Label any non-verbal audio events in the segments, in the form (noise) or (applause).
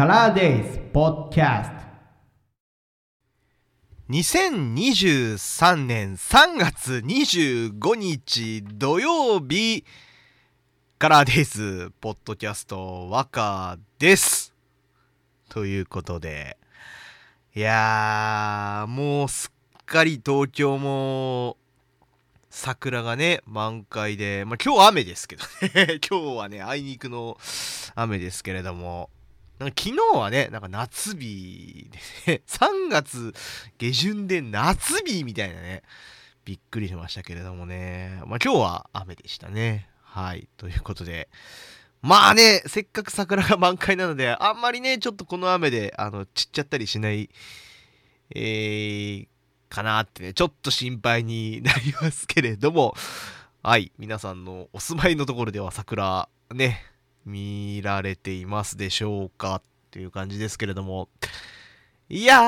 カラーデイズポッドキャスト。2023年3月25日土曜日カラーデイズポッドキャスト和歌です。ということでいやーもうすっかり東京も桜がね満開でまあ今日雨ですけどね。(laughs) 今日はねあいにくの雨ですけれども。なんか昨日はね、なんか夏日でね、(laughs) 3月下旬で夏日みたいなね、びっくりしましたけれどもね、まあ今日は雨でしたね。はい、ということで、まあね、せっかく桜が満開なので、あんまりね、ちょっとこの雨で、あの、散っちゃったりしない、えー、かなってね、ちょっと心配になりますけれども、はい、皆さんのお住まいのところでは桜、ね、見られていますでしょうかっていう感じですけれども。いや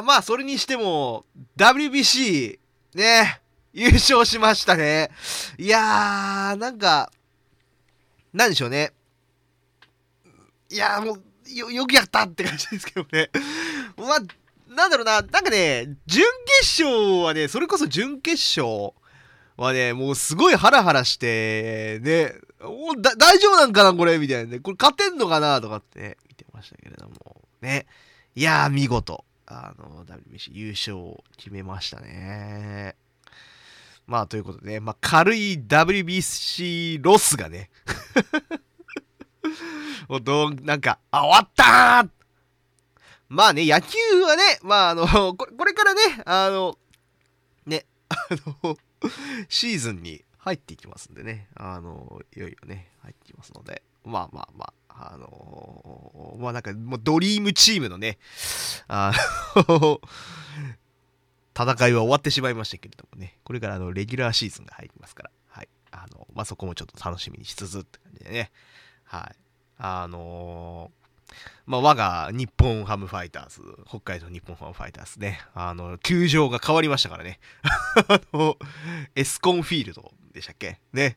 ー、まあそれにしても、WBC、ね、優勝しましたね。いやー、なんか、なんでしょうね。いやーもう、よ、よくやったって感じですけどね。まあ、なんだろうな、なんかね、準決勝はね、それこそ準決勝はね、もうすごいハラハラして、ね、おだ大丈夫なんかなこれみたいなね。これ勝てんのかなとかって、見てましたけれども。ね。いやー、見事。あの、WBC 優勝を決めましたね。まあ、ということでね、まあ、軽い WBC ロスがね、(laughs) もうどう、なんか、あ、終わったーまあね、野球はね、まああの、これこれからね、あの、ね、あの、(laughs) シーズンに入っていきますんでね、あの、いよいよね、入ってきますので、まあまあまあ、あのまあなんか、もうドリームチームのね、あの (laughs) 戦いは終わってしまいましたけれどもね、これからのレギュラーシーズンが入りますから、はい。あの、まあそこもちょっと楽しみにしつつって感じでね、はい。あのまあ、我が日本ハムファイターズ、北海道日本ハムファイターズね、あの、球場が変わりましたからね。(laughs) あの、エスコンフィールドでしたっけ？ね。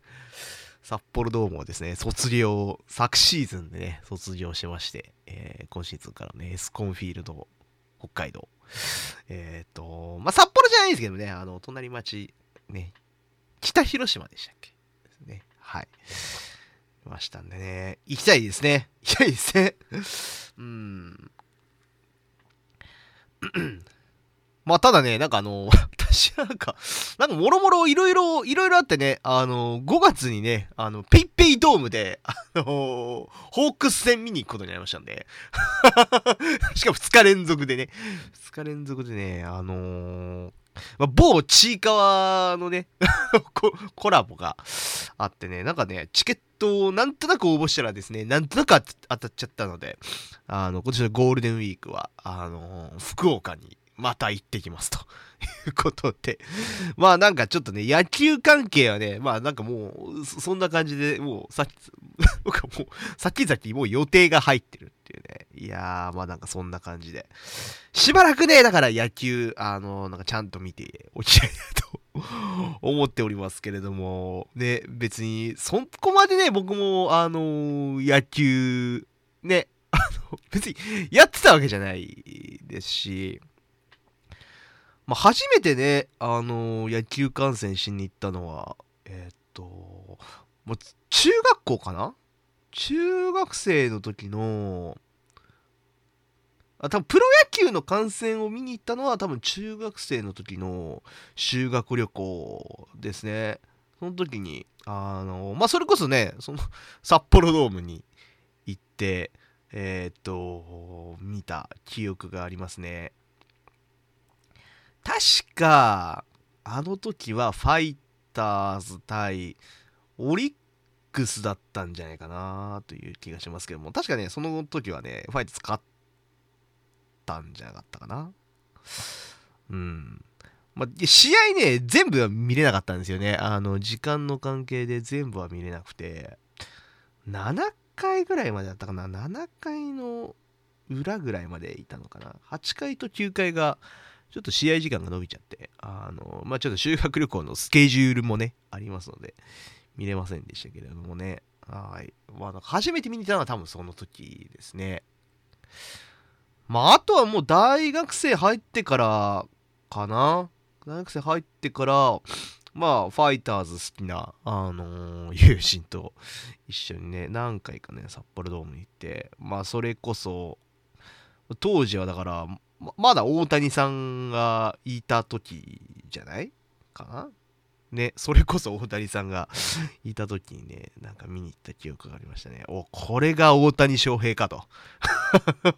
札幌ドームをですね、卒業、昨シーズンでね、卒業しまして、えー、今シーズンからね、エスコンフィールド、北海道。えっ、ー、と、まあ、札幌じゃないですけどね、あの、隣町、ね、北広島でしたっけ？ですね。はい。ましたんでね、行きたいですね。行きたいですね。うん。まあ、ただね、なんかあの、私なんか、なんかもろもろいろいろ、いろいろあってね、あの、5月にね、あの、ペイペイドームで、あのホークス戦見に行くことになりましたんで、しかも2日連続でね、2日連続でね、あのー、まあ、某ちいかわのね (laughs) コラボがあってね、なんかね、チケットをなんとなく応募したらですね、なんとなく当たっちゃったので、あの、今年のゴールデンウィークは、あの、福岡にまた行ってきますと。いうことで、まあなんかちょっとね、野球関係はね、まあなんかもう、そんな感じで、もうさっき、(laughs) 僕はもう、先々もう予定が入ってる。っていうね。いやー、まあなんかそんな感じで。しばらくね、だから野球、あの、なんかちゃんと見ておきたいなと (laughs) 思っておりますけれども、ね、別に、そこまでね、僕も、あの野球、ね、あの、別にやってたわけじゃないですし、まあ、初めてね、あの野球観戦しに行ったのは、えー、っと、もう中学校かな中学生の時の、あ多分プロ野球の観戦を見に行ったのは多分中学生の時の修学旅行ですね。その時に、あの、まあ、それこそね、その札幌ドームに行って、えー、っと、見た記憶がありますね。確か、あの時はファイターズ対オリックスだったんじゃないかなという気がしますけども、確かね、その時はね、ファイターズ勝ったんじゃなかったかな。うん。まあ、試合ね、全部は見れなかったんですよね。あの、時間の関係で全部は見れなくて、7回ぐらいまでだったかな。7回の裏ぐらいまでいたのかな。8回と9回が、ちょっと試合時間が伸びちゃって、あの、まあ、ちょっと修学旅行のスケジュールもね、ありますので、見れませんでしたけれどもね。はい。まあ、初めて見に行ったのは多分その時ですね。まああとはもう大学生入ってからかな大学生入ってからまあファイターズ好きな、あのー友人と一緒にね何回かね札幌ドームに行ってまあそれこそ当時はだからまだ大谷さんがいた時じゃないかなね、それこそ大谷さんがいた時にね、なんか見に行った記憶がありましたね。お、これが大谷翔平かと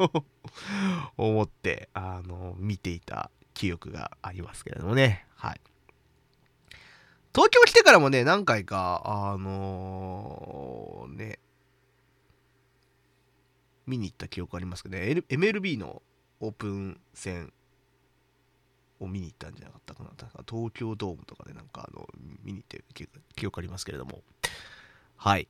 (laughs) 思って、あの、見ていた記憶がありますけれどもね。はい。東京来てからもね、何回か、あのね、見に行った記憶ありますけどね、MLB のオープン戦を見に行ったんじゃなかったかな。東京ドームとかでなんかあの見に行ってる記憶記憶ありますけれども。はい。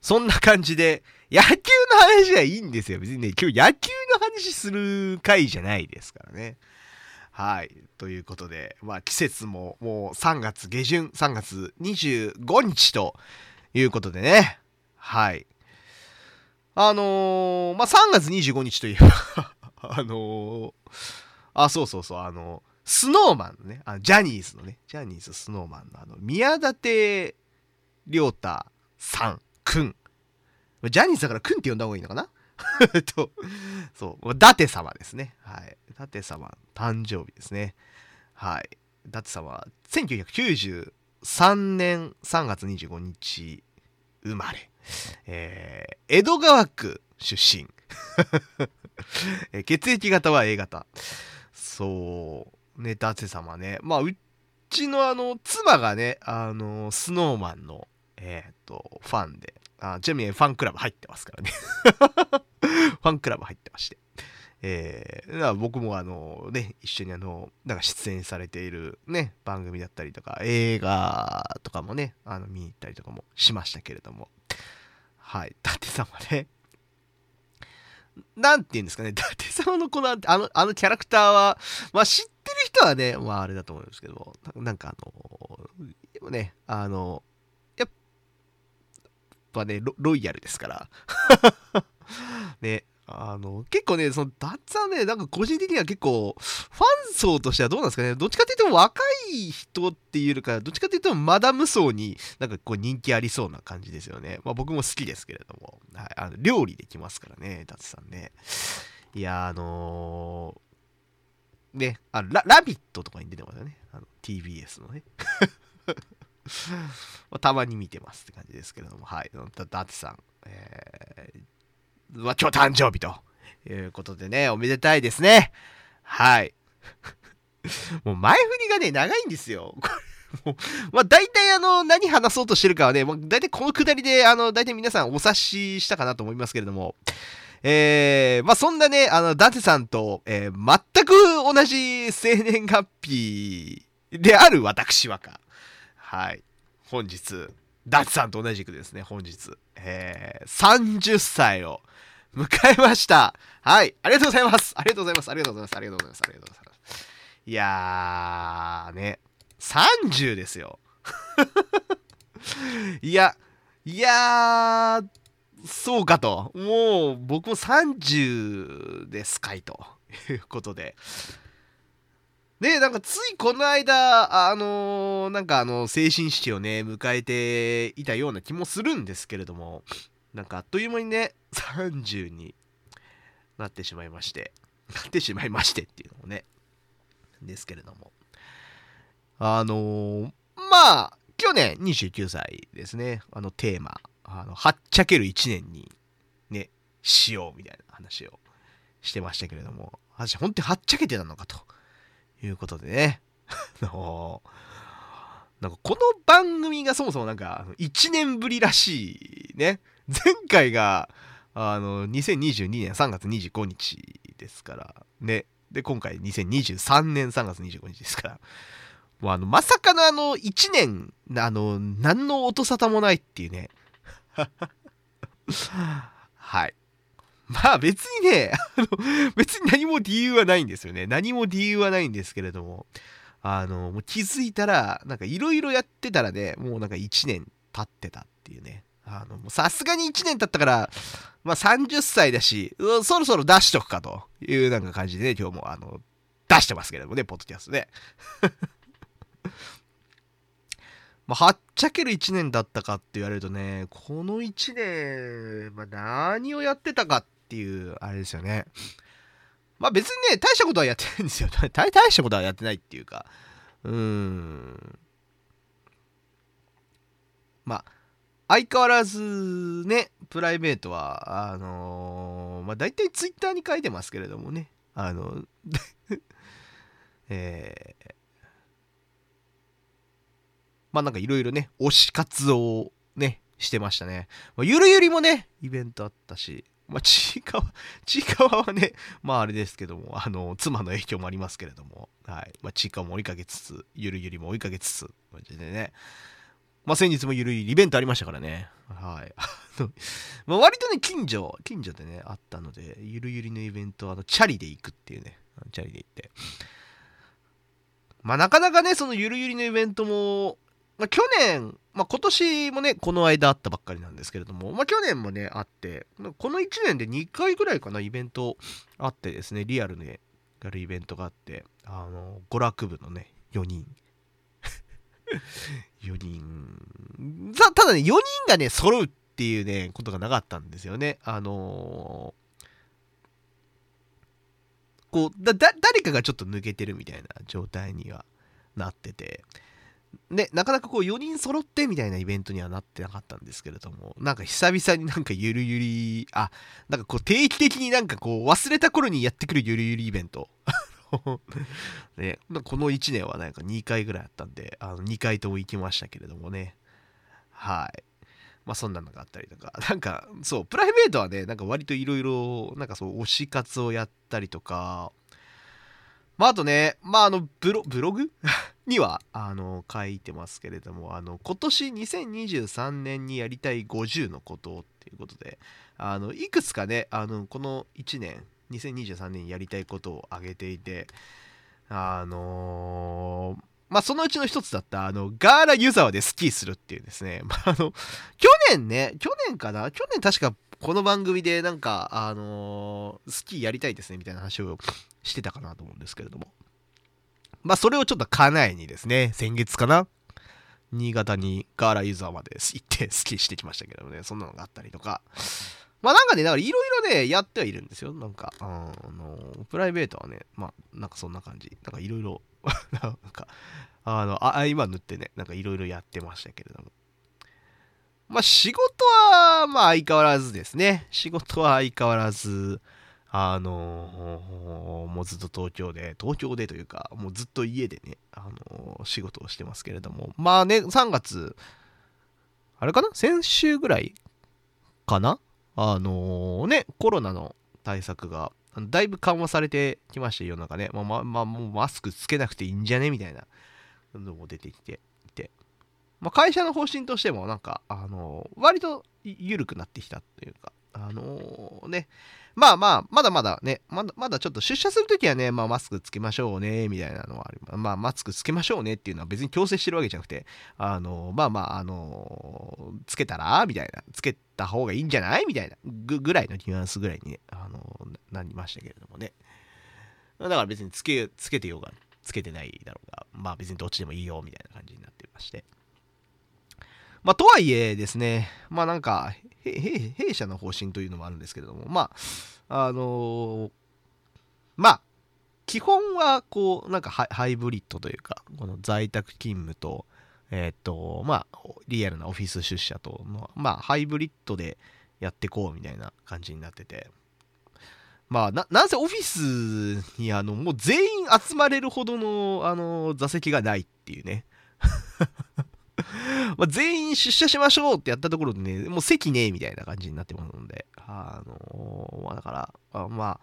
そんな感じで、野球の話はいいんですよ。別にね、今日野球の話する回じゃないですからね。はい。ということで、まあ季節ももう3月下旬、3月25日ということでね。はい。あのーまあ3月25日といえば、(laughs) あのーあ、そうそうそう、あの、スノーマンのね、あジャニーズのね、ジャニーズスノーマンのあの、宮舘亮太さん、くん。ジャニーズだからくんって呼んだ方がいいのかな？(laughs) と、そう、伊達様ですね。はい。伊達様、誕生日ですね。はい。伊達様は、1993年3月25日生まれ。えー江戸川区出身。(laughs) 血液型は A 型。そう、ね、舘様ね。まあ、うちのあの、妻がね、あの、スノーマンの、えっ、と、ファンで、あちなみにファンクラブ入ってますからね。(laughs) ファンクラブ入ってまして。えーだから僕もあのね、一緒にあの、なんか出演されているね、番組だったりとか、映画とかもね、あの見に行ったりとかもしましたけれども、はい、伊達様ね、なんて言うんですかね、伊達様のこの、あの、あのキャラクターは、まあ知ってる人はね、まああれだと思うんですけど、ななんかあの、でもね、あの、やっぱね、ロロイヤルですから、(laughs) ね、あの、結構ね、その、ダッツはね、なんか個人的には結構、ファン層としてはどうなんですかね、どっちかっていうと若い人っていうよりか、どっちかっていうとマダム層になんかこう人気ありそうな感じですよね。まあ僕も好きですけれども、はい、あの料理できますからね、ダッツさんね。いや、あのーね、あララビットとかに出てますよね。あの TBS のね。(laughs) たまに見てますって感じですけれども、はい。ダッツさん、えーま、今日誕生日ということでね、おめでたいですね。はい。(laughs) もう前振りがね、長いんですよ。こ (laughs) れもうまあ大体あの、何話そうとしてるかはね、もう大体このくだりで、あの、大体皆さんお察ししたかなと思いますけれども、えー、まあそんなね、あの、ダテさんと、えー全く同じ生年月日である私はか。はい。本日、ダテさんと同じくですね、本日、えー、30歳を迎えました。はい。ありがとうございます。ありがとうございます。ありがとうございます。ありがとうございます。ありがとうございます。いやー、ね。30ですよ。(laughs) いや、いやー、そうかと。もう、僕も30ですかいということで。で、なんかついこの間、あのーなんかあの、成人式をね、迎えていたような気もするんですけれども、なんかあっという間にね、(laughs) 30になってしまいまして、なってしまいましてっていうのもね、ですけれども。あのーまあ、去年29歳ですね、あのテーマ、あのはっちゃける1年にね、しようみたいな話をしてましたけれども、私本当にはっちゃけてたのかということでね、(laughs) あのなんかこの番組がそもそもなんか1年ぶりらしいね。前回があの2022年3月25日ですからね。で、今回2023年3月25日ですから。もうあの、まさかのあの、1年、あの、何の音沙汰もないっていうね。(laughs) はい。まあ別にね、あの、別に何も理由はないんですよね。何も理由はないんですけれども、あの、もう気づいたら、なんかいろいろやってたらね、もうなんか1年経ってたっていうね。さすがに1年経ったから、まあ30歳だし、そろそろ出しとくかというなんか感じでね、今日もあの、出してますけれどもね、ポッドキャストで。(laughs) まあ、はっちゃける1年だったかって言われるとね、この1年、まあ、何をやってたかっていう、あれですよね。まあ別にね、大したことはやってないんですよ。(laughs) 大大したことはやってないっていうか、うーん。まあ、相変わらずね、プライベートは、あのーまあ大体ツイッターに書いてますけれどもね、あの、(laughs) えーまあなんかいろいろね、推し活をね、してましたね。まあ、ゆるゆりもね、イベントあったし、まあ、ちいかわ、(laughs) ちいかわはね、まああれですけども、あの、妻の影響もありますけれども、はい。まあ、ちいかわも追いかけつつ、ゆるゆりも追いかけつつ、感じでね。まあ、先日もゆるゆりイベントありましたからね。はい。(laughs) まあ、割とね、近所、近所でね、あったので、ゆるゆりのイベントは、あの、チャリで行くっていうね、チャリで行って。まあ、なかなかね、そのゆるゆりのイベントも、まあ、去年、まあ、今年もね、この間あったばっかりなんですけれども、まあ、去年もね、あって、この1年で2回ぐらいかな、イベントあってですね、リアルでやるイベントがあって、あの、娯楽部のね、4人。(laughs) 4人。たただね、4人がね、揃うっていうね、ことがなかったんですよね。あのこうだだ誰かがちょっと抜けてるみたいな状態にはなっててでなかなかこう4人揃ってみたいなイベントにはなってなかったんですけれどもなんか久々になんかゆるゆりあなんかこう定期的になんかこう忘れた頃にやってくるゆるゆりイベント (laughs) (laughs) ね、この1年はなんか2回ぐらいあったんであの2回とも行きましたけれどもね。はい。まあそんなのがあったりとか、(laughs) なんかそう、プライベートはね、なんか割といろいろ、なんかそう、推し活をやったりとか、まああとね、まああの、ブロブログ？(laughs) には、あの、書いてますけれども、あの、今年2023年にやりたい50のことっていうことで、あの、いくつかね、あの、この1年、2023年やりたいことを挙げていて、あのーまあそのうちの一つだった、あの、ガーラ湯沢でスキーするっていうですね、(laughs) まああの、去年ね、去年かな？去年確かこの番組でなんか、あのースキーやりたいですねみたいな話をしてたかなと思うんですけれども。まあそれをちょっと叶えにですね、先月かな？新潟にガーラ湯沢まで行ってスキーしてきましたけどね、そんなのがあったりとか。まあなんかね、だからいろいろね、やってはいるんですよ。なんか、あの、プライベートはね、まあなんかそんな感じ。なんかいろいろ、(laughs) なんか、あの、あ、今塗ってね、なんかいろいろやってましたけれども。まあ仕事は、まあ相変わらずですね。仕事は相変わらず、あのもうずっと東京で、東京でというか、もうずっと家でね、あの仕事をしてますけれども。まあね、3月、あれかな？先週ぐらいかな？あのね、コロナの対策が、だいぶ緩和されてきまして、世の中ね。まあまあ、まあ、もうマスクつけなくていいんじゃね？みたいなのも出てきていて。まあ、会社の方針としても、なんか、あの割と緩くなってきたというか、あのね、まあまあ、まだまだね、まだまだちょっと出社するときはね、まあマスクつけましょうね、みたいなのはあります。まあマスクつけましょうねっていうのは別に強制してるわけじゃなくて、あのまあまあ、あのつけたらみたいな、つけた方がいいんじゃない？みたいなぐぐらいのニュアンスぐらいにね、あのなりましたけれどもね。だから別につけ、つけてようが、つけてないだろうが、まあ別にどっちでもいいよ、みたいな感じになってまして。まあ、とはいえですね、まあなんか、弊社の方針というのもあるんですけれども、まあ、あのーまあ、基本はこう、なんかハイハイブリッドというか、この在宅勤務と、えーっと、まあ、リアルなオフィス出社との、まあ、ハイブリッドでやってこうみたいな感じになってて、まあ、な、なんせオフィスに、あの、もう全員集まれるほどの、あの、座席がないっていうね。(laughs) ま、全員出社しましょうってやったところでね、もう席ねえみたいな感じになってますので、あのまあ、だから、あま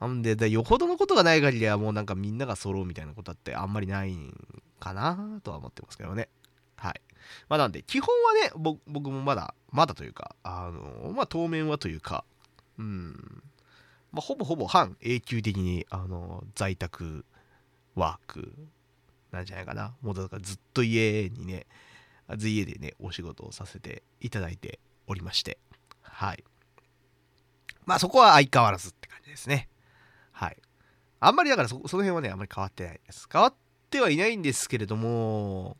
あ、なんで、でよほどのことがない限りはもうなんかみんなが揃うみたいなことってあんまりないんかなとは思ってますけどね。はい。まあなんで、基本はね、僕もまだ、まだというか、あのまあ当面はというか、うん、まあほぼほぼ半永久的に、あの在宅ワークなんじゃないかな。もうだからずっと家にね、家でね、お仕事をさせていただいておりまして、はい。まあそこは相変わらずって感じですね。はい。あんまりだからそその辺はね、あんまり変わってないです。変わってはいないんですけれども、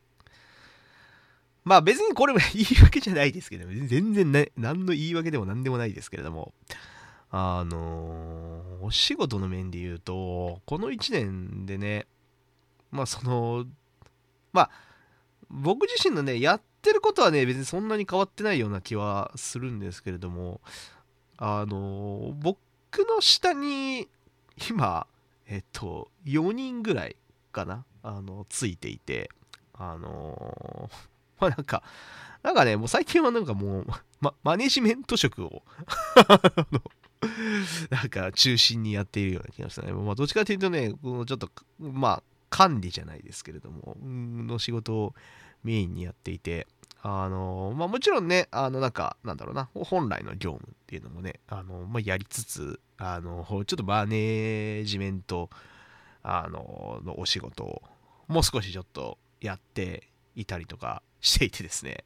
まあ別にこれも (laughs) 言い訳じゃないですけど、全然ね、何の言い訳でも何でもないですけれども、あのーお仕事の面で言うと、この1年でね、まあその、まあ、僕自身のね、やってることはね、別にそんなに変わってないような気はするんですけれども、あの僕の下に、今、えっと、4人ぐらいかな、あの、ついていて、あのまあなんか、なんかね、もう最近はなんかもう、ま、マネジメント職をあのなんか中心にやっているような気がしたね。まあどっちかというとね、このちょっと、まあ管理じゃないですけれども、の仕事をメインにやっていて、あのまあもちろんね、あのなんか、なんだろうな、本来の業務っていうのもね、あのまあやりつつ、あのちょっとマネージメント、あののお仕事をもう少しちょっとやっていたりとかしていてですね、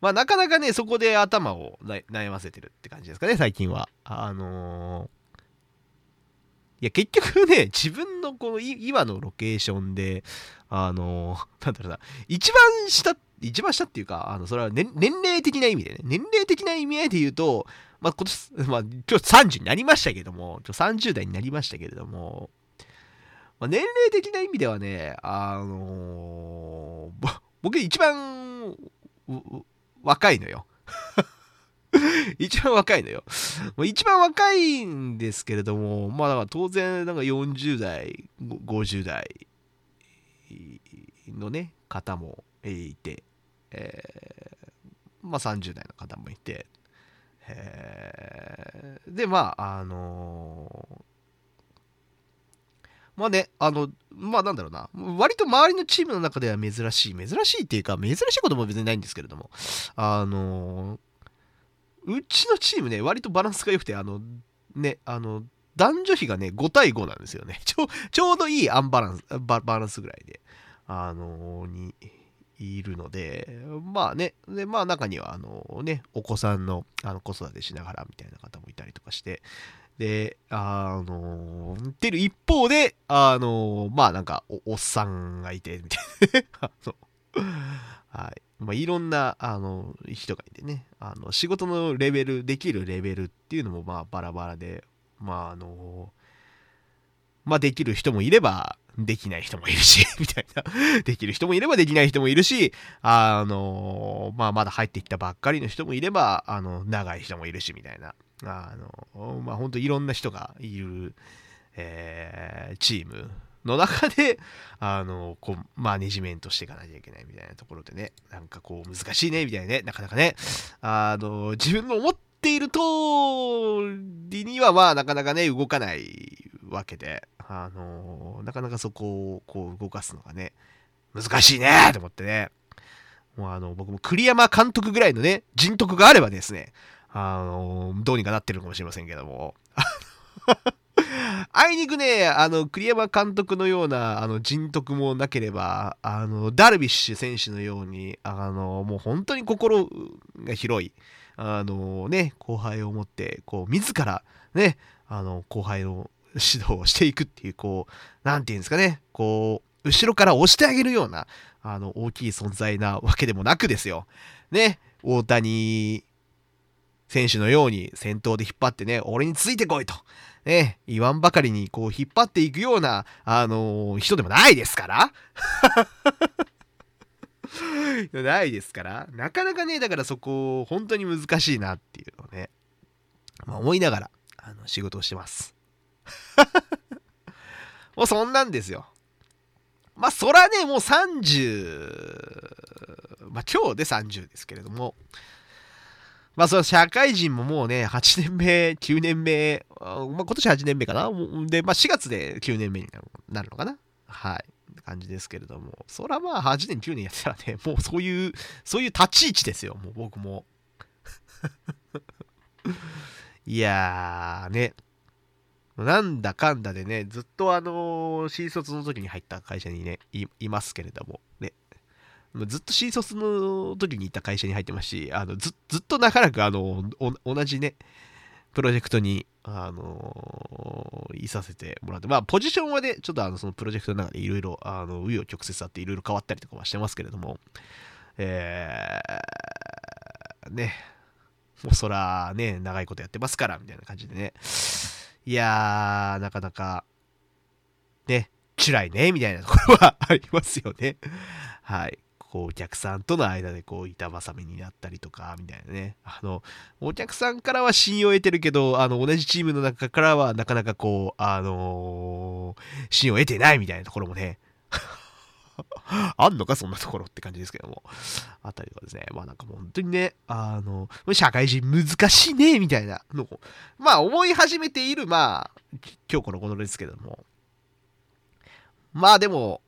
まあなかなかね、そこで頭を悩ませてるって感じですかね、最近は。あのーいや、結局ね、(laughs) 自分のこの今のロケーションで、あの (laughs) なんだろうな、一番下、一番下っていうか、あの、それは年年齢的な意味でね、年齢的な意味合いで言うと、まあ今年、まあちょっと30になりましたけども、ちょ30代になりましたけれども、まあ、年齢的な意味ではね、あのー僕一番若いのよ。(laughs) (laughs) 一番若いのよ。一番若いんですけれども、まあだから当然なんか40代、50代のね、方もいて、えーまあ30代の方もいて、えーで、まあ、あのーまあね、あの、まあなんだろうな、割と周りのチームの中では珍しい、珍しいっていうか、珍しいことも別にないんですけれども、あのうちのチームね、割とバランスが良くて、あの、ね、あの、男女比がね、5対5なんですよね。(laughs) ちょちょうどいいアンバランス、バランスぐらいで、あのに、いるので、まあね、で、まあ中には、あのね、お子さんのあの子育てしながらみたいな方もいたりとかして、で、あのー、ってる一方で、あのまあなんかお、おっさんがいて、みたいな。(laughs) (laughs) はい。まあ、いろんな、あの、人がいてね、あの、仕事のレベル、できるレベルっていうのも、まあ、バラバラで、まあ、あのまあ、できる人もいれば、できない人もいるし、(laughs) みたいな。できる人もいれば、できない人もいるし、あのまあ、まだ入ってきたばっかりの人もいれば、あの、長い人もいるし、みたいな。あの、まあ、本当いろんな人がいる、えーチームの中で、あの、こう、マネジメントしていかなきゃいけないみたいなところでね、なんかこう、難しいね、みたいなね、なかなかね、あの、自分の思っている通りには、まあ、なかなかね、動かないわけで、あの、なかなかそこを、こう、動かすのがね、難しいね、と思ってね、もうあの、僕も栗山監督ぐらいのね、人徳があればですね、あの、どうにかなってるかもしれませんけども、あいにくね、あの、栗山監督のような、あの、人徳もなければ、あの、ダルビッシュ選手のように、あの、もう本当に心が広い、あのね、後輩を持って、こう、自ら、ね、あの、後輩の指導をしていくっていう、こう、なんていうんですかね、こう、後ろから押してあげるような、あの、大きい存在なわけでもなくですよ。ね、大谷選手のように先頭で引っ張ってね、俺についてこいと。ね、言わんばかりにこう引っ張っていくような、あのー人でもないですから。(laughs) ないですから。なかなかね、だからそこ、本当に難しいなっていうのをね、まあ、思いながら、あの、仕事をしてます。(laughs) もうそんなんですよ。まあ、そらね、もう30、まあ、今日で30ですけれども、まあ、その社会人ももうね、8年目、9年目、まあ、今年8年目かな？で、まあ、4月で9年目になるのかな？はい。感じですけれども、そらまあ、8年、9年やってたらね、(laughs) もうそういう、そういう立ち位置ですよ、もう僕も。(laughs) いやー、ね。なんだかんだでね、ずっとあのー新卒の時に入った会社にね、いいますけれども、ね。ずっと新卒の時に行った会社に入ってますし、あのずずっと長らくあの同じね、プロジェクトに、あのーいさせてもらって、まあ、ポジションはね、ちょっとあのそのプロジェクトの中でいろいろ、あの、紆余曲折あっていろいろ変わったりとかはしてますけれども、えー、ね、もうそらね、長いことやってますから、みたいな感じでね。いやー、なかなか、ね、辛いね、みたいなところはありますよね。はい。こう、お客さんとの間で、こう、板挟みになったりとか、みたいなね。あの、お客さんからは信用を得てるけど、あの、同じチームの中からは、なかなかこう、あのー信用を得てないみたいなところもね、(laughs) あんのかそんなところって感じですけども。あたりはですね、まあなんか本当にね、あの、社会人難しいね、みたいなのを、まあ思い始めている、まあ、今日この頃ですけども。まあでも、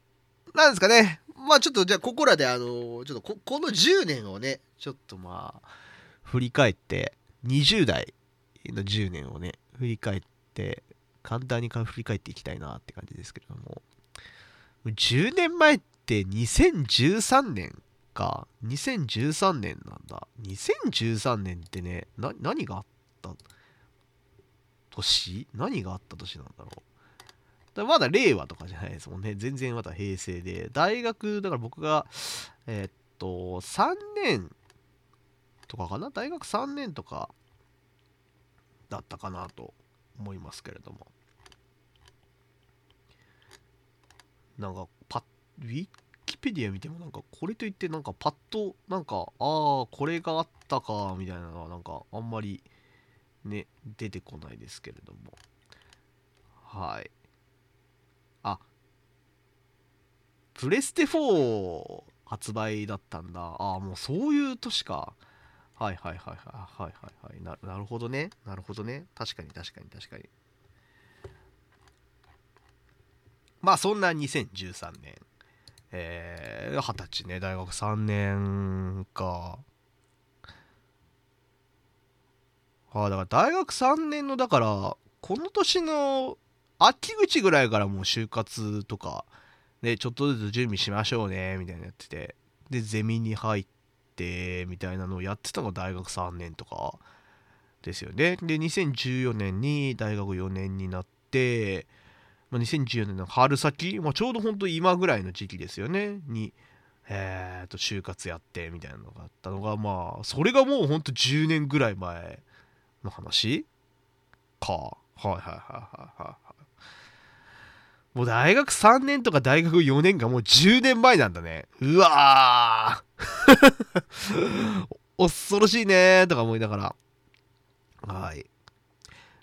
なんですかね、まあちょっとじゃあここらであの、ちょっとここの10年をね、ちょっとまあ、振り返って、20代の10年をね、振り返って、簡単に振り返っていきたいなって感じですけれども。10年前って2013年か。2013年なんだ。2013年ってね、何があった年？何があった年なんだろう？だまだ令和とかじゃないですもんね。全然まだ平成で。大学、だから僕が、えーっと、3年とかかな？大学3年とかだったかなと思いますけれども。なんかパッウィキペディア見てもなんかこれといってなんかパッとなんかああこれがあったかみたいなのはなんかあんまりね出てこないですけれどもはいあプレステ4発売だったんだ。ああもうそういう年か。はいはいはいはいはいはいはい。ななるほどね。なるほどね。確かに確かに確かに。まあそんな2013年。えー、20歳ね。大学3年か。ああだから大学3年のだからこの年の秋口ぐらいからもう就活とかちょっとずつ準備しましょうねみたいなやっててでゼミに入ってみたいなのをやってたのが大学3年とかですよね。で2014年に大学4年になってまあ、2014年の春先、まあ、ちょうど本当今ぐらいの時期ですよね。に、えー、と就活やってみたいなのがあったのがまあそれがもう本当10年ぐらい前の話か。はいはいはいはいはい。もう大学3年とか大学4年がもう10年前なんだね。うわー。(laughs) 恐ろしいねーとか思いながら。はい。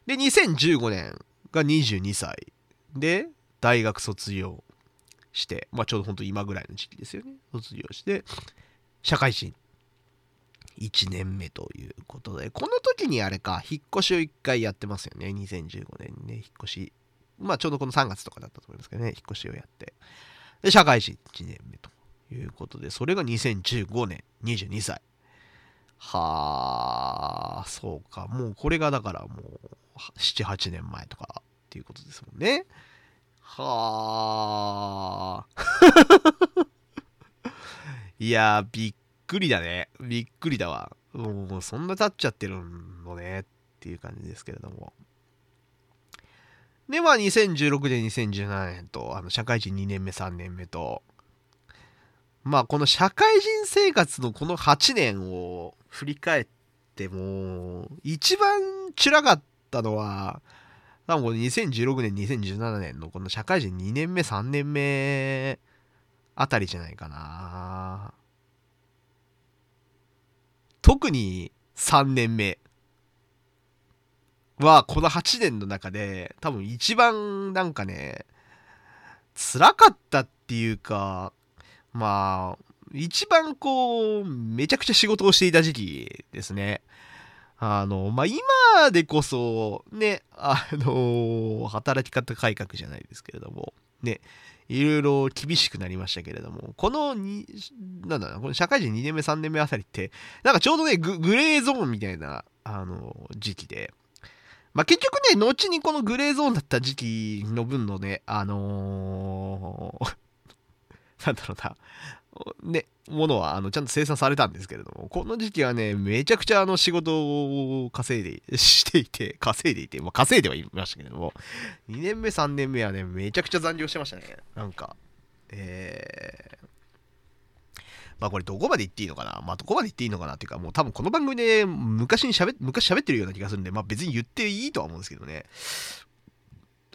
で2015年が22歳。で大学卒業して、まあ、ちょうど本当今ぐらいの時期ですよね。卒業して社会人。1年目ということで。この時にあれか引っ越しを1回やってますよね。2015年にね引っ越しまあちょうどこの3月とかだったと思いますけどね引っ越しをやってで社会人1年目ということでそれが2015年22歳はあそうかもうこれがだからもう78年前とかっていうことですもんね。はあ。(laughs) いや、びっくりだね。びっくりだわ。もう、そんな経っちゃってるのねっていう感じですけれども。で、まあ、2016年、2017年と、あの、社会人2年目、3年目と、まあ、この社会人生活のこの8年を振り返っても、一番辛かったのは、多分この2016年、2017年のこの社会人2年目、3年目あたりじゃないかな。特に3年目はこの8年の中で多分一番なんかね、辛かったっていうか、まあ、一番こう、めちゃくちゃ仕事をしていた時期ですね。あの、まあ、今でこそ、ね、あの働き方改革じゃないですけれども、ね、いろいろ厳しくなりましたけれども、このに、なんだろう、この社会人2年目、3年目あたりって、なんかちょうどね、ググレーゾーンみたいな、あの時期で、まあ、結局ね、後にこのグレーゾーンだった時期の分のね、あのー (laughs) なんだろうな、ね、ものはあのちゃんと生産されたんですけれども、この時期はね、めちゃくちゃあの仕事を稼いで、していて、(laughs) 稼いでいて、まあ、稼いではいましたけれども、2年目、3年目はね、めちゃくちゃ残業してましたね。なんか、えー、まあこれどこまで言っていいのかな？まあどこまで言っていいのかなっていうか、もう多分この番組で昔に喋昔喋ってるような気がするんで、まあ別に言っていいとは思うんですけどね。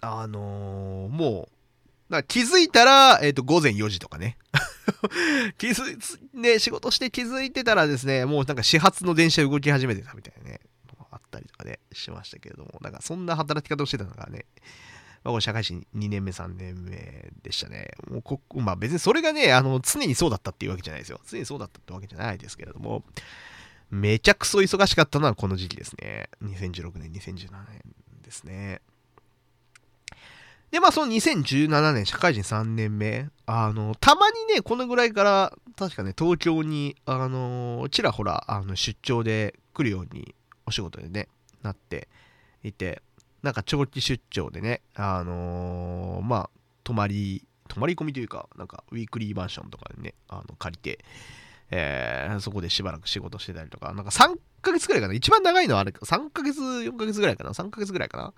あのー、もう、だ気づいたら、えっ、ー、と、午前4時とかね。(laughs) 気づね、仕事して気づいてたらですね、もうなんか始発の電車動き始めてたみたいなね、あったりとかね、しましたけれども、なんかそんな働き方をしてたのがね、まあ、これ社会人2年目、3年目でしたね。もうこまあ別にそれがね、あの、常にそうだったっていうわけじゃないですよ。常にそうだったってわけじゃないですけれども、めちゃくそ忙しかったのはこの時期ですね。2016年、2017年ですね。で、まあその2017年、社会人3年目、あの、たまにね、このぐらいから、確かね、東京に、あの、ちらほら、あの、出張で来るように、お仕事でね、なっていて、なんか長期出張でね、あのー、まあ、泊まり、泊まり込みというか、なんかウィークリーマンションとかでね、あの借りて、えー、そこでしばらく仕事してたりとか、なんか3ヶ月ぐらいかな、一番長いのはあれ、3ヶ月、4ヶ月ぐらいかな、3ヶ月ぐらいかな、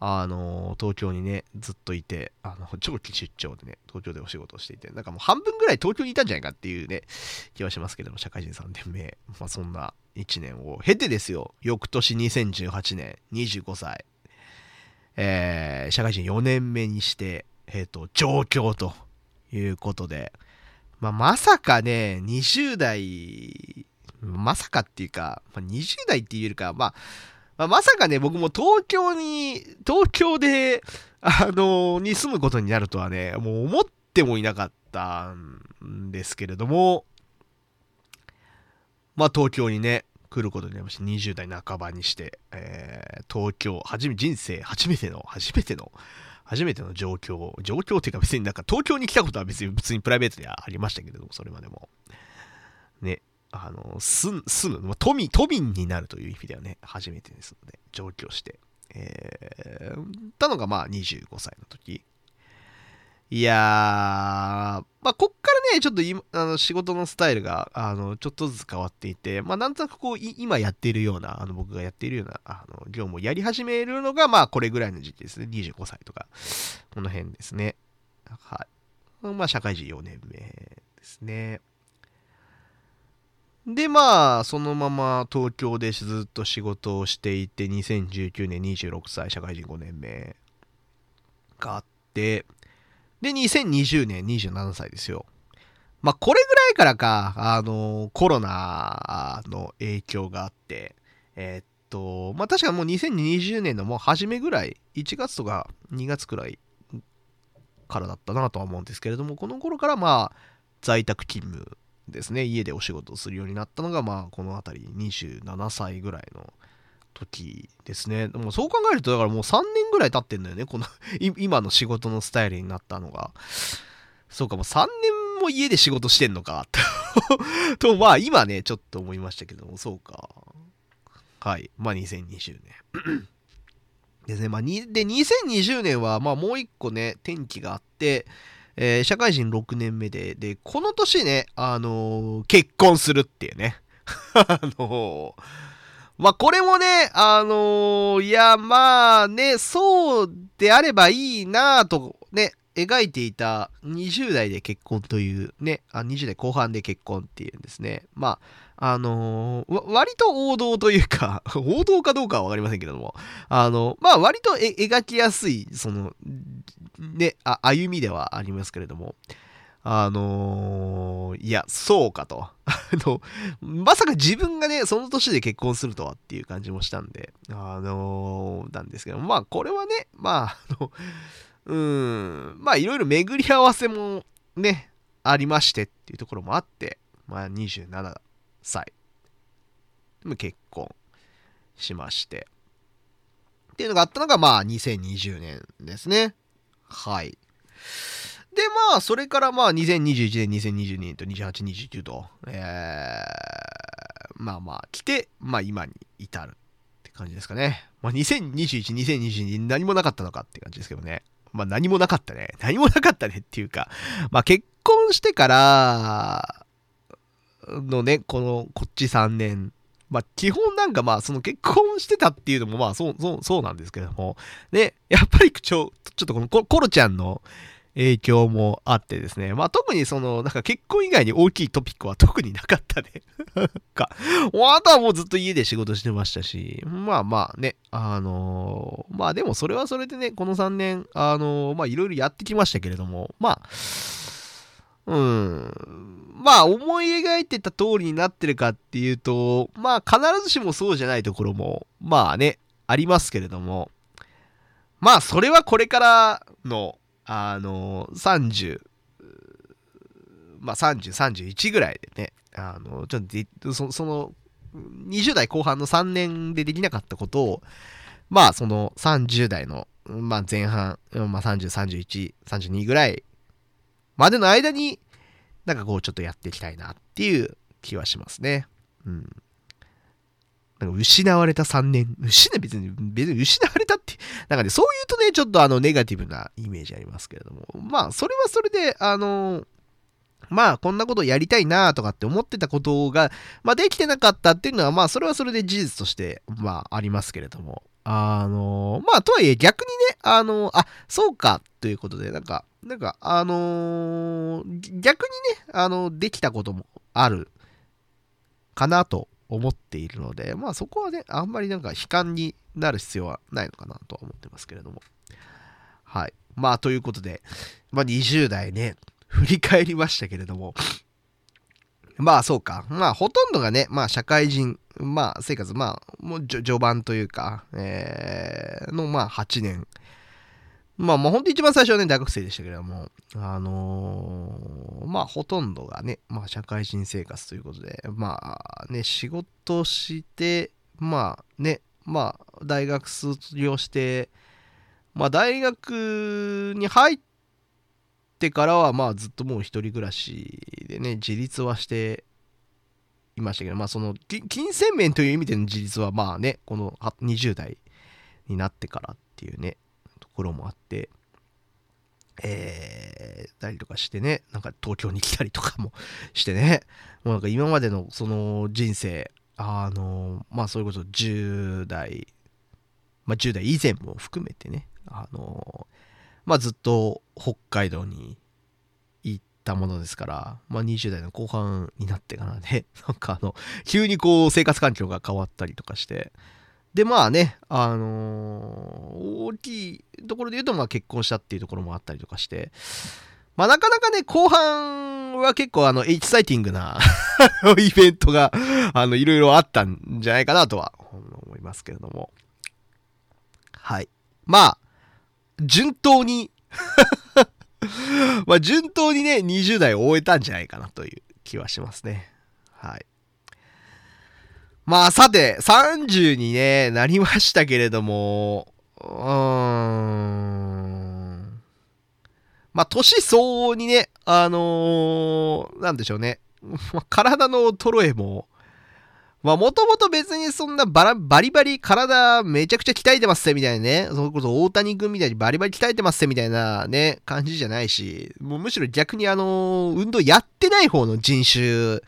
あの東京にね、ずっといて、あの、長期出張でね、東京でお仕事をしていて、なんかもう半分ぐらい東京にいたんじゃないかっていうね、気はしますけども、社会人3年目、まあそんな1年を経てですよ、翌年2018年、25歳、えー、社会人4年目にして、えっ、ー、と、上京ということで、まあ、まさかね、20代、まさかっていうか、まあ、20代って言えるか、まあ、まあ、まさかね、僕も東京に、東京で、あのー、に住むことになるとはね、もう思ってもいなかったんですけれども、まあ、東京にね、来ることになりまして、20代半ばにして、えー、東京、初め、人生初めての、初めての、初めての状況、状況っていうか別になんか東京に来たことは別に普通にプライベートではありましたけれども、それまでも。ね、あの、住む、都民、都民になるという意味ではね、初めてですので、上京して、えー、たのがまあ25歳の時。いやー、まあ、こっからね、ちょっと今あの仕事のスタイルが、あの、ちょっとずつ変わっていて、まあ、なんとなくこう、今やっているような、あの、僕がやっているような、あの、業務をやり始めるのが、まあ、これぐらいの時期ですね。25歳とか、この辺ですね。はい。まあ、社会人4年目ですね。で、まあ、そのまま東京でずっと仕事をしていて、2019年26歳、社会人5年目があって、で、2020年27歳ですよ。まあ、これぐらいからか、あの、コロナの影響があって、えー、っと、まあ、確かもう2020年のもう初めぐらい、1月とか2月くらいからだったなとは思うんですけれども、この頃からまあ、在宅勤務ですね、家でお仕事をするようになったのが、まあ、この辺り27歳ぐらいの時ですね。でもそう考えると、だからもう3年ぐらい経ってんだよね。この (laughs) 今の仕事のスタイルになったのが。そうか、もう3年も家で仕事してんのか (laughs) と、まあ今ね、ちょっと思いましたけども、そうか。はい。まあ2020年。(clears throat) ですね。まあ、で、2020年は、まあもう一個ね、転機があって、えー、社会人6年目で、で、この年ね、あのー、結婚するっていうね。(laughs) あのーまあ、これもね、あのー、いや、まあね、そうであればいいなとね、描いていた20代で結婚というね、あ20代後半で結婚っていうんですね。まあ、あのー、割と王道というか、(laughs) 王道かどうかはわかりませんけども、あの、まあ割と描きやすい、その、ね、歩みではありますけれども、あのー、いや、そうかと。(laughs) あの、まさか自分がね、その年で結婚するとはっていう感じもしたんで、あのー、なんですけど、まあ、これはね、まあ、あの、(laughs) うん、まあ、いろいろ巡り合わせもね、ありましてっていうところもあって、まあ、27歳、でも結婚しまして、っていうのがあったのが、まあ、2020年ですね。はい。で、まあ、それからまあ、2021年、2022年と28、29と、えー、まあまあ、来て、まあ今に至るって感じですかね。まあ、2021、2022何もなかったのかって感じですけどね。まあ何もなかったね。何もなかったねっていうか、まあ結婚してから、のね、この、こっち3年、まあ、基本なんかまあ、その結婚してたっていうのもまあ、そう、そう、そうなんですけども、ね、やっぱりちょ、ちょっとこのコロちゃんの影響もあってですね、まあ特にその、なんか結婚以外に大きいトピックは特になかったね。(laughs) か、あとはもうずっと家で仕事してましたし、まあまあね、あのーまあでもそれはそれでね、この3年、あのーまあいろいろやってきましたけれども、まあ、うん、まあ思い描いてた通りになってるかっていうと、まあ必ずしもそうじゃないところも、まあね、ありますけれども、まあそれはこれからの、あの、30、まあ30、31ぐらいでね、あの、ちょっとそその、20代後半の3年でできなかったことを、まあその30代の、まあ前半、まあ30、31、32ぐらいまでの間に、なんかこうちょっとやっていきたいなっていう気はしますね。うん。なんか失われた3年。失別に、別に失われたって、なんかね、そう言うとね、ちょっとあの、ネガティブなイメージありますけれども。まあ、それはそれで、あの、まあ、こんなことやりたいなとかって思ってたことが、まあ、できてなかったっていうのは、まあ、それはそれで事実として、まあ、ありますけれども。あの、まあ、とはいえ、逆にね、あの、あ、そうか、ということで、なんか、なんか、あの逆にね、あの、できたこともあるかなと思っているので、まあそこはね、あんまりなんか悲観になる必要はないのかなとは思ってますけれども。はい。まあということで、まあ20代ね、振り返りましたけれども、まあそうか。まあほとんどがね、まあ社会人、まあ生活、まあもう序盤というか、えーのまあ8年。まあもうほんと一番最初はね、大学生でしたけれども、あのーまあほとんどがね、まあ社会人生活ということで、まあね、仕事して、まあね、まあ大学卒業して、まあ大学に入ってからはまあずっともう一人暮らしでね、自立はしていましたけど、まあその金銭面という意味での自立はまあね、この20代になってからっていうね、ころもあって、えー、たりとかしてね、なんか東京に来たりとかもしてね、もうなんか今までのその人生、あの、まあそれこそ10代、まあ10代以前も含めてね、あの、まあずっと北海道に行ったものですから、まあ20代の後半になってからね、(laughs) なんかあの、急にこう生活環境が変わったりとかして、でまあね、あのー大きいところで言うとまあ結婚したっていうところもあったりとかして、まあなかなかね、後半は結構あの、エキサイティングな (laughs) イベントが、あの、いろいろあったんじゃないかなとは思いますけれども。はい。まあ、順当に (laughs) まあ順当にね、20代を終えたんじゃないかなという気はしますね。はい。まあさて、30にね、なりましたけれども、うーん。まあ年相応にね、あのーなんでしょうね。体の衰えも、まあもともと別にそんなバラバリバリ体めちゃくちゃ鍛えてますぜみたいなね、それこそ大谷君みたいにバリバリ鍛えてますぜみたいなね、感じじゃないし、もうむしろ逆にあのー運動やってない方の人種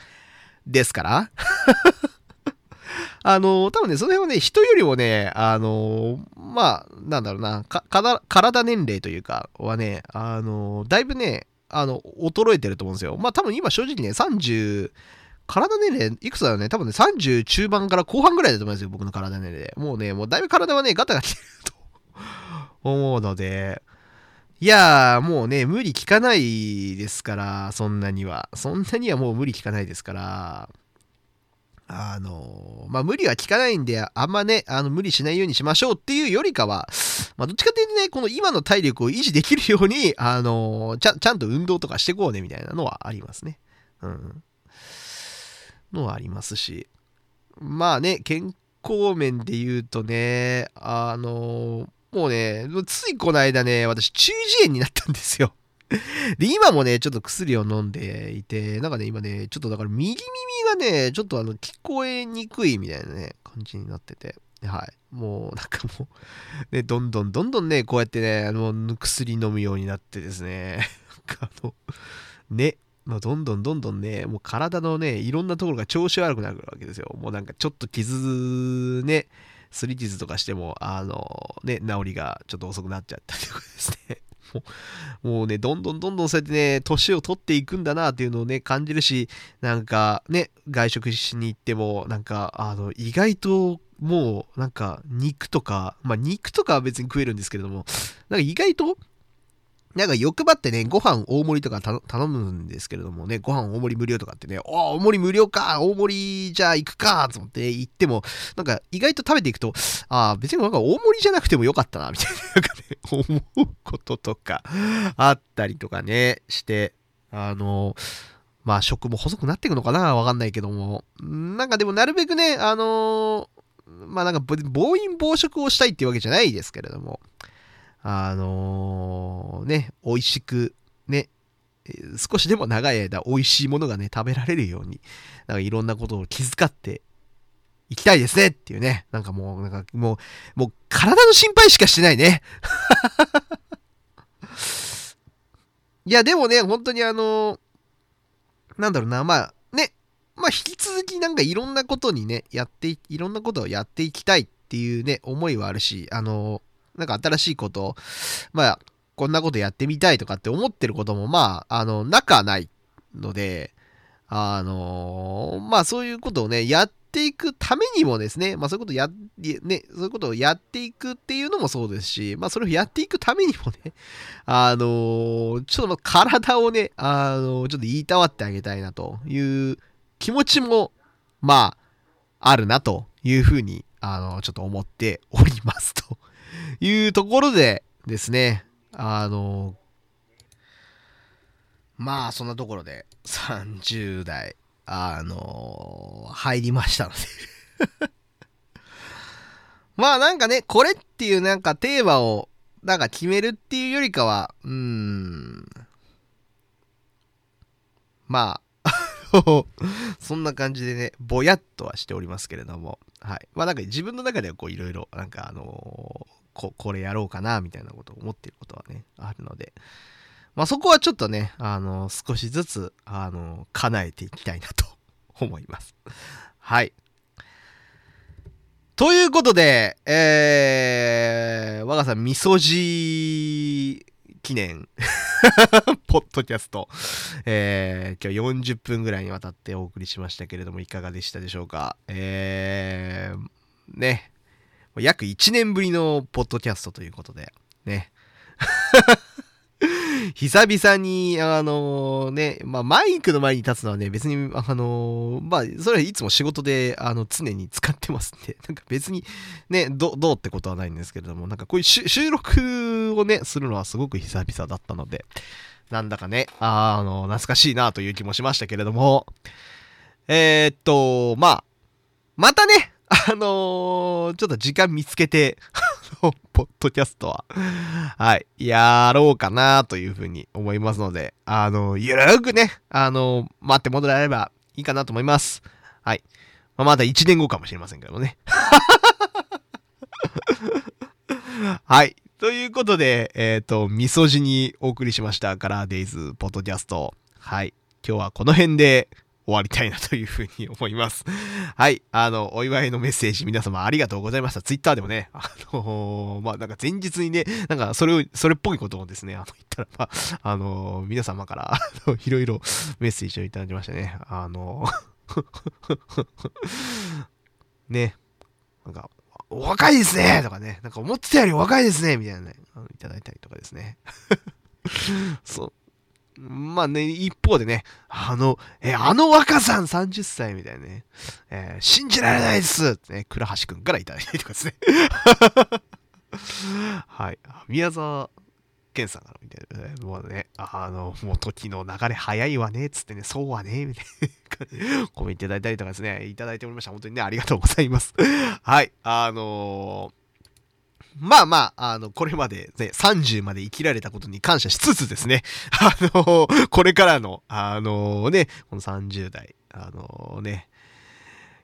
ですから。あの多分ね、その辺はね、人よりもね、あのまあ、なんだろうな、か、か体年齢というかはね、あのだいぶね、あの、衰えてると思うんですよ。まあ多分今正直ね、30、体年齢いくつだろうね、多分ね、30中盤から後半ぐらいだと思うんですよ、僕の体年齢。もうね、もうだいぶ体はね、ガタガタしてると (laughs) 思うので、いやー、もうね、無理効かないですから、そんなには。そんなにはもう無理効かないですから、あのまあ、無理は効かないんで、あんまね、あの、無理しないようにしましょうっていうよりかは、まあ、どっちかっていうとね、この今の体力を維持できるように、あのちゃ、ちゃんと運動とかしてこうね、みたいなのはありますね。うん。のはありますし。まあね、健康面で言うとね、あのもうね、ついこの間ね、私、中耳炎になったんですよ。で、今もね、ちょっと薬を飲んでいて、なんかね、今ね、ちょっとだから右耳がね、ちょっとあの、聞こえにくいみたいなね、感じになってて。はい。もう、なんかもう、ね、どんどんどんどんね、こうやってね、あの、薬飲むようになってですね、なんかあの、ね、まあ、どんどんどんどんね、もう体のね、いろんなところが調子悪くなるわけですよ。もうなんかちょっと傷ね、すり傷とかしても、あの、ね、治りがちょっと遅くなっちゃったりとですね。も (laughs) うもうね、どんどんどんどんそうやってね、年を取っていくんだなっていうのをね、感じるし、なんかね、外食しに行っても、なんか、あの、意外と、もう、なんか、肉とか、まあ、肉とかは別に食えるんですけれども、なんか意外と、なんか欲張ってね、ご飯大盛りとか頼むんですけれどもね、ご飯大盛り無料とかってね、お大盛り無料か、大盛りじゃあ行くか、と思って行っても、なんか意外と食べていくと、ああ、別になんか大盛りじゃなくてもよかったな、みたいな、なんかね、思うこととかあったりとかね、して、あの、まあ食も細くなっていくのかなわかんないけども、なんかでもなるべくね、あのまあなんか暴飲暴食をしたいっていうわけじゃないですけれども、あのー、ね、美味しく、ね、少しでも長い間美味しいものがね、食べられるように、なんかいろんなことを気遣っていきたいですねっていうね。なんかもう、なんかもう、もう体の心配しかしてないね。(laughs) いや、でもね、本当にあの、なんだろうな、まあね、まあ引き続きなんかいろんなことにね、やってい、いろんなことをやっていきたいっていうね、思いはあるし、あのなんか新しいこと、まあ、こんなことやってみたいとかって思ってることも、まあ、あの、なくはないので、あのー、まあそういうことをね、やっていくためにもですね、まあそういうことや、ね、そういうことをやっていくっていうのもそうですし、まあそれをやっていくためにもね、(laughs) あのー、ちょっと体をね、あのー、ちょっと言いたわってあげたいなという気持ちも、まあ、あるなというふうに、あの、ちょっと思っておりますと。いうところでですね、あの、まあそんなところで30代、あの、入りましたので。(laughs) まあなんかね、これっていうなんかテーマをなんか決めるっていうよりかは、うーん、まあ (laughs) そんな感じでね、ぼやっとはしておりますけれども、はい。まあなんか自分の中ではこういろいろ、なんかあのー、ここれやろうかなみたいなことを思っていることはねあるので。まあそこはちょっとねあの少しずつあの叶えていきたいなと (laughs) 思います。はい。ということで、えー、我がさん、みそじ記念 (laughs) ポッドキャスト、えー、今日40分ぐらいにわたってお送りしましたけれども、いかがでしたでしょうか？えー、ね、約1年ぶりのポッドキャストということで、ね。(laughs) 久々に、あのね、まあ、マイクの前に立つのはね、別に、あのまあ、それはいつも仕事で、あの、常に使ってますんで、(laughs) なんか別に、ね、ど、どうってことはないんですけれども、なんかこういう収録をね、するのはすごく久々だったので、なんだかね、ああの、懐かしいなという気もしましたけれども、え、っと、まあ、またね、あのー、ちょっと時間見つけて (laughs) ポッドキャストは、はい、やろうかなというふうに思いますので、あのー、ゆるーくね、あのー、待って戻られればいいかなと思います。はい。まあ、まだ1年後かもしれませんけどもね。(laughs) はい。ということで、えっ、ー、と、みそじにお送りしました、カラーデイズポッドキャスト。はい。今日はこの辺で終わりたいなというふうに思います。はい。あの、お祝いのメッセージ皆様ありがとうございました。ツイッターでもね、あのー、まあ、なんか前日にね、なんかそれを、それっぽいことをですね、あの、言ったら、まあ、のー、皆様から、あの、いろいろメッセージをいただきましたね。あの (laughs) ね、なんか、お若いですねとかね、なんか思ってたより若いですねみたいなね、いただいたりとかですね。(laughs) そう、まあね、一方でね、あの、え、あの若さん30歳みたいなね、えー、信じられないですって、ね、倉橋くんからいただいたりとかですね。(laughs) はい。宮沢健さんからみたいなね、もうね、あの、もう時の流れ早いわね、つってね、そうはね、みたいな (laughs) コメントいただいたりとかですね、いただいておりました。本当にね、ありがとうございます。はい。あのーまあまあ、あの、これまでね、30まで生きられたことに感謝しつつですね、(laughs) あのー、これからの、あのー、ね、この30代、あのー、ね、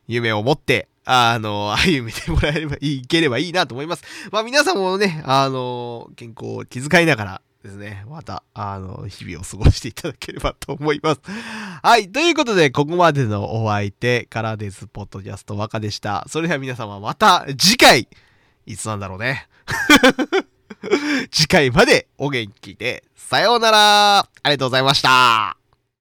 夢を持って、あの、歩めてもらえれば、いければいいなと思います。まあ皆さんもね、あの、健康を気遣いながらですね、また、あの、日々を過ごしていただければと思います。はい、ということで、ここまでのお相手、からです。ポッドキャスト若でした。それでは皆様また次回いつなんだろうね。(laughs) 次回までお元気で、さようなら。ありがとうございました。